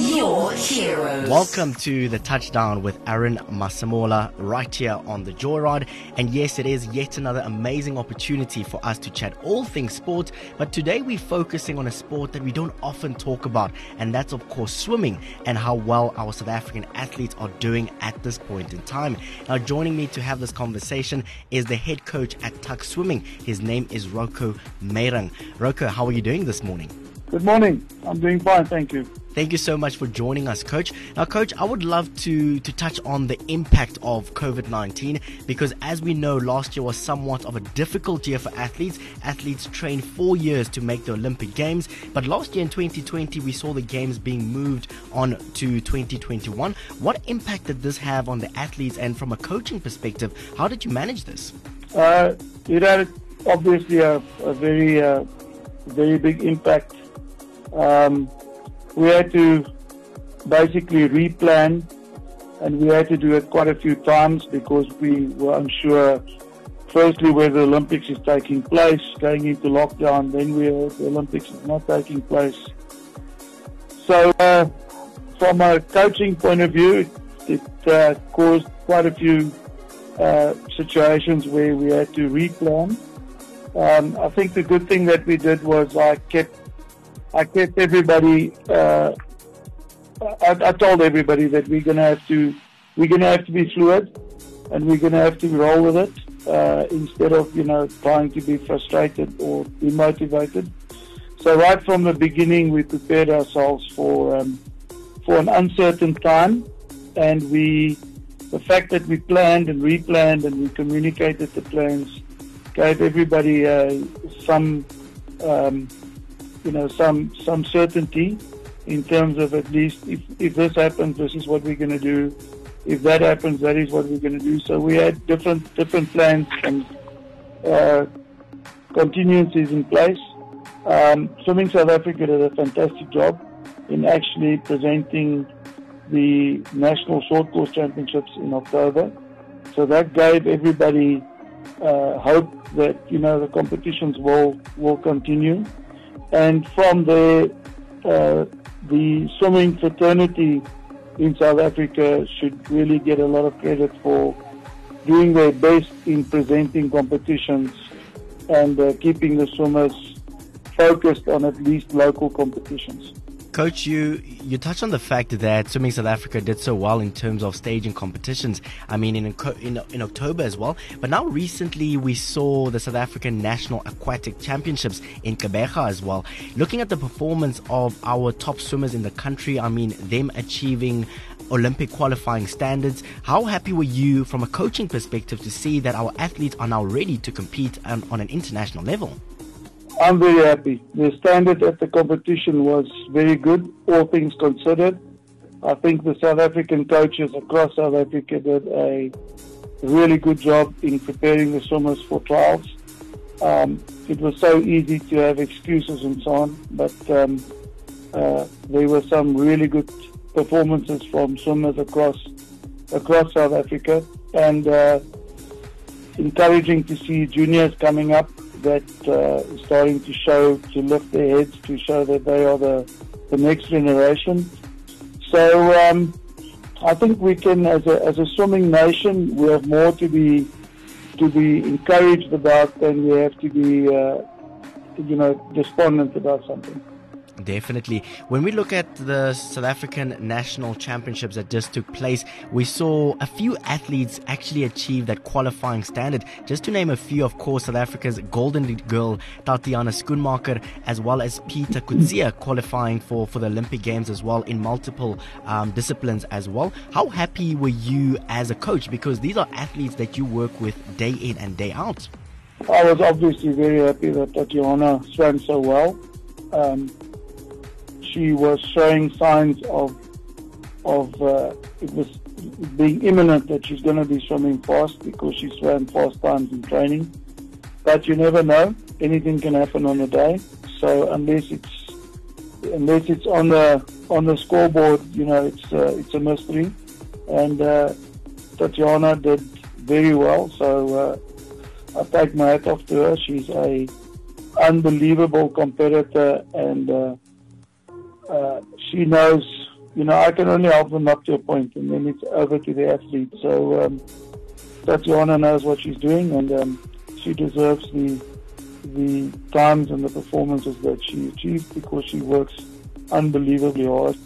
your heroes. Welcome to the touchdown with Aaron Masemola right here on the Joyride. And yes, it is yet another amazing opportunity for us to chat all things sport. But today we're focusing on a sport that we don't often talk about, and that's of course swimming and how well our South African athletes are doing at this point in time. Now, joining me to have this conversation is the head coach at Tuks Swimming. His name is Rocco Meiring. Rocco, how are you doing this morning? Good morning. I'm doing fine, thank you. Thank you so much for joining us, Coach. Now, Coach, I would love to, to touch on the impact of COVID 19 because, as we know, last year was somewhat of a difficult year for athletes. Athletes trained four years to make the Olympic Games, but last year in 2020, we saw the Games being moved on to 2021. What impact did this have on the athletes, and from a coaching perspective, how did you manage this? Uh, it had obviously a, a very, uh, very big impact um, we had to basically replan and we had to do it quite a few times because we were unsure firstly where the Olympics is taking place, going into lockdown, then we the Olympics is not taking place. So uh, from a coaching point of view, it, it uh, caused quite a few uh, situations where we had to replan. Um, I think the good thing that we did was I kept I kept everybody. Uh, I, I, told everybody that we're gonna have to we're gonna have to be fluid, and we're gonna have to roll with it uh, instead of you know trying to be frustrated or demotivated. So right from the beginning, we prepared ourselves for um, for an uncertain time, and we the fact that we planned and replanned and we communicated the plans gave everybody uh, some um, you know, some some certainty in terms of at least if, if this happens, this is what we're going to do. If that happens, that is what we're going to do. So we had different different plans and uh, continuances in place. Um, Swimming South Africa did a fantastic job in actually presenting the National Short Course Championships in October. So that gave everybody uh, hope that you know the competitions will will continue and from there, uh, the swimming fraternity in South Africa should really get a lot of credit for doing their best in presenting competitions and uh, keeping the swimmers focused on at least local competitions. Coach, you you touched on the fact that Swimming South Africa did so well in terms of staging competitions. I mean, in, in in October as well. But now recently we saw the South African National Aquatic Championships in Gqeberha as well. Looking at the performance of our top swimmers in the country, I mean, them achieving Olympic qualifying standards. How happy were you from a coaching perspective to see that our athletes are now ready to compete on, on an international level? I'm very happy. The standard at the competition was very good, all things considered. I think the South African coaches across South Africa did a really good job in preparing the swimmers for trials. Um, it was so easy to have excuses and so on, but um, uh, there were some really good performances from swimmers across across South Africa, and uh, encouraging to see juniors coming up that uh, starting to show, to lift their heads, to show that they are the, the next generation. So um, I think we can, as a, as a swimming nation, we have more to be to be encouraged about than we have to be, uh, you know, despondent about something. Definitely. When we look at the South African national championships that just took place, we saw a few athletes actually achieve that qualifying standard. Just to name a few, of course, South Africa's golden girl, Tatjana Schoenmaker, as well as Pieter Coetzee qualifying for, for the Olympic Games as well in multiple um, disciplines as well. How happy were you as a coach? Because these are athletes that you work with day in and day out. I was obviously very happy that Tatjana swam so well. Um, she was showing signs of of uh, it was being imminent that she's going to be swimming fast because she swam fast times in training. But you never know; anything can happen on a day. So unless it's unless it's on the on the scoreboard, you know, it's uh, it's a mystery. And uh, Tatjana did very well. So uh, I take my hat off to her. She's a unbelievable competitor, and uh, she knows. You know, I can only help them up to a point, and then it's over to the athlete. So um, Tatjana knows what she's doing, and um, she deserves the the times and the performances that she achieved because she works unbelievably hard.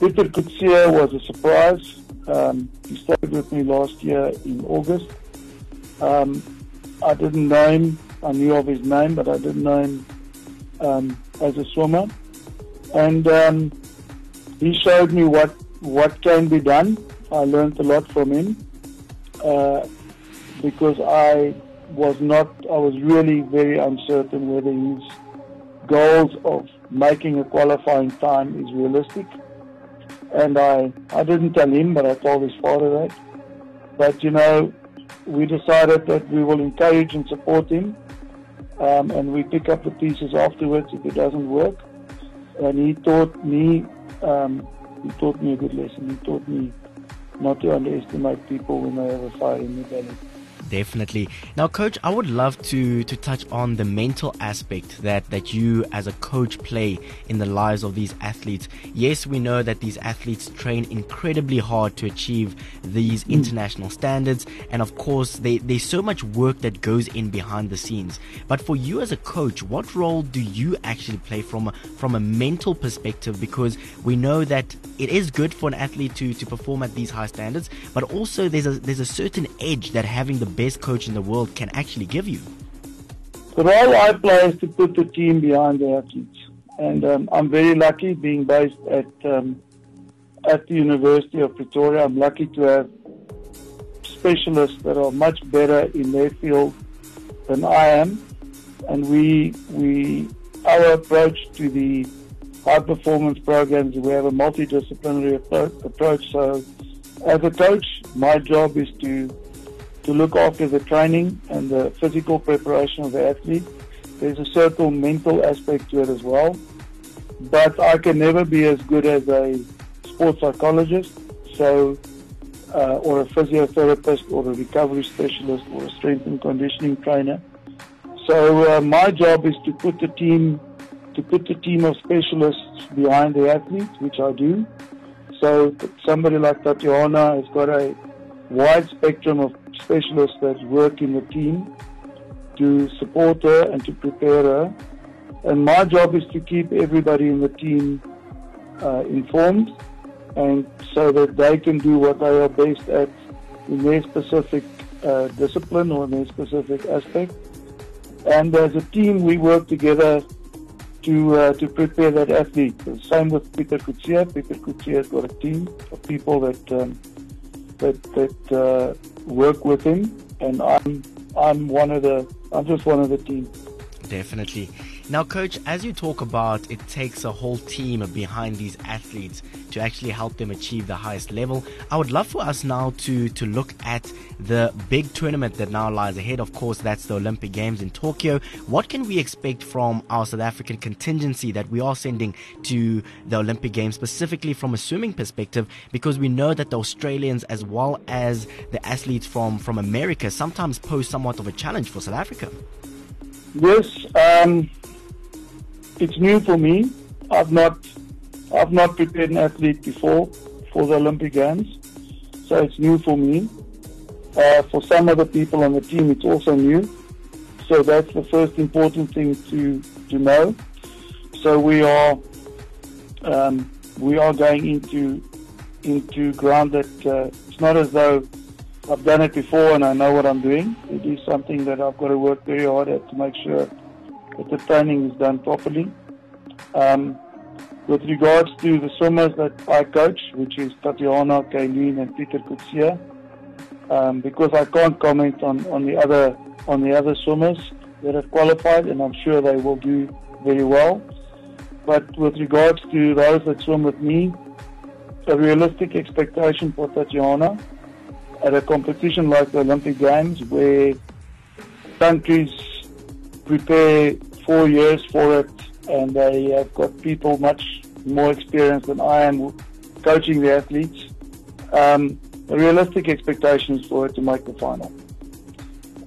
Pieter Coetzee was a surprise. Um, he started with me last year in August. Um, I didn't know him. I knew of his name, but I didn't know him um, as a swimmer. And um, he showed me what what can be done. I learned a lot from him uh, because I was not. I was really very uncertain whether his goals of making a qualifying time is realistic. And I, I didn't tell him, but I told his father that. But you know, we decided that we will encourage and support him, um, and we pick up the pieces afterwards if it doesn't work. And he taught me, um, he taught me a good lesson. He taught me not to underestimate people when they have a fire in their belly. Definitely. Now, coach, I would love to to touch on the mental aspect that that you as a coach play in the lives of these athletes. Yes, we know that these athletes train incredibly hard to achieve these mm. international standards, and of course, they, there's so much work that goes in behind the scenes. But for you as a coach, what role do you actually play from a, from a mental perspective? Because we know that it is good for an athlete to to perform at these high standards, but also there's a there's a certain edge that having the best coach in the world can actually give you? The role I play is to put the team behind the athletes. And um, I'm very lucky being based at um, at the University of Pretoria. I'm lucky to have specialists that are much better in their field than I am. And we we our approach to the high performance programs, we have a multidisciplinary approach. So as a coach, my job is to to look after the training and the physical preparation of the athlete. There's a certain mental aspect to it as well. But I can never be as good as a sports psychologist, so uh, or a physiotherapist or a recovery specialist or a strength and conditioning trainer. So uh, my job is to put the team to put the team of specialists behind the athlete, which I do. So somebody like Tatjana has got a wide spectrum of specialists that work in the team to support her and to prepare her. And my job is to keep everybody in the team uh, informed and so that they can do what they are best at in their specific uh, discipline or in their specific aspect. And as a team, we work together to uh, to prepare that athlete. The Same with Pieter Coetzee. Pieter Coetzee has got a team of people that um, that that uh, work with him, and I'm I'm one of the I'm just one of the team. Definitely. Now, coach, as you talk about it takes a whole team behind these athletes to actually help them achieve the highest level, I would love for us now to, to look at the big tournament that now lies ahead. Of course, that's the Olympic Games in Tokyo. What can we expect from our South African contingency that we are sending to the Olympic Games, specifically from a swimming perspective? Because we know that the Australians, as well as the athletes from, from America, sometimes pose somewhat of a challenge for South Africa. Yes, um, it's new for me. I've not I've not prepared an athlete before for the Olympic Games, so it's new for me. Uh, for some other people on the team, it's also new. So that's the first important thing to to know. So we are um, we are going into into ground that uh, it's not as though I've done it before and I know what I'm doing. It is something that I've got to work very hard at to make sure that the training is done properly. Um, with regards to the swimmers that I coach, which is Tatjana, Kaylene, and Pieter Coetzee, um, because I can't comment on, on the other on the other swimmers that have qualified, and I'm sure they will do very well. But with regards to those that swim with me, a realistic expectation for Tatjana at a competition like the Olympic Games, where countries prepare four years for it, and they have got people much more experienced than I am coaching the athletes. Um, realistic expectations for it to make the final.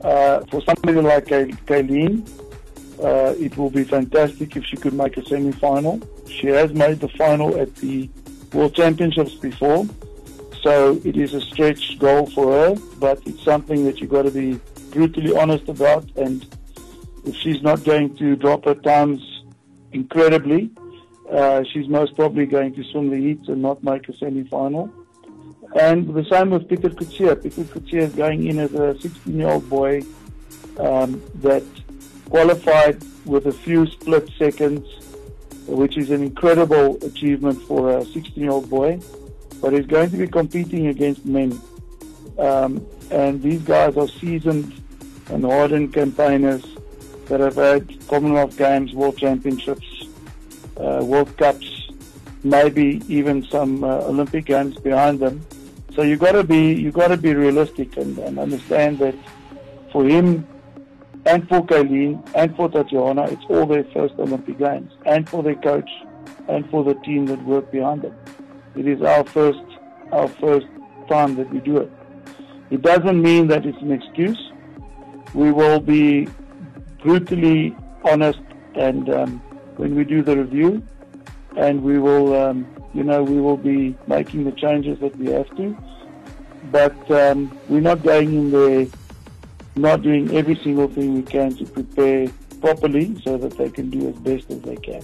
Uh, for somebody like Kaylene, uh, it will be fantastic if she could make a semi-final. She has made the final at the World Championships before, so it is a stretch goal for her, but it's something that you've got to be brutally honest about. And if she's not going to drop her times incredibly, uh, she's most probably going to swim the heats and not make a semi-final. And the same with Pieter Coetzee. Pieter Coetzee is going in as a 16-year-old boy um, that qualified with a few split seconds, which is an incredible achievement for a 16-year-old boy. But he's going to be competing against men. Um, and these guys are seasoned and hardened campaigners that have had Commonwealth Games, World Championships, uh, World Cups, maybe even some uh, Olympic Games behind them. So you got to be you got to be realistic and, and understand that for him and for Kaylene and for Tatjana, it's all their first Olympic Games, and for their coach and for the team that work behind them. It is our first our first time that we do it. It doesn't mean that it's an excuse. We will be brutally honest and um, when we do the review, and we will, um, you know, we will be making the changes that we have to. But um, we're not going in there, not doing every single thing we can to prepare properly so that they can do as best as they can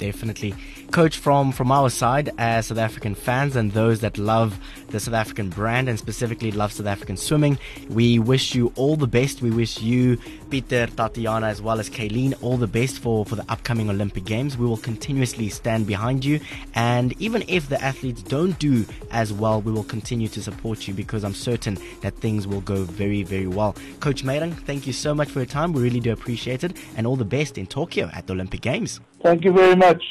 definitely. Coach, from, from our side, as South African fans and those that love the South African brand and specifically love South African swimming, we wish you all the best. We wish you, Pieter, Tatjana, as well as Kaylene, all the best for, for the upcoming Olympic Games. We will continuously stand behind you. And even if the athletes don't do as well, we will continue to support you because I'm certain that things will go very, very well. Coach Meiring, thank you so much for your time. We really do appreciate it. And all the best in Tokyo at the Olympic Games. Thank you very much.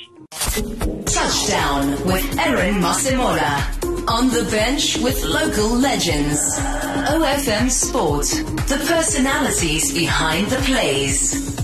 Touchdown with Aaron Masemola. On the bench with local legends. OFM Sport. The personalities behind the plays.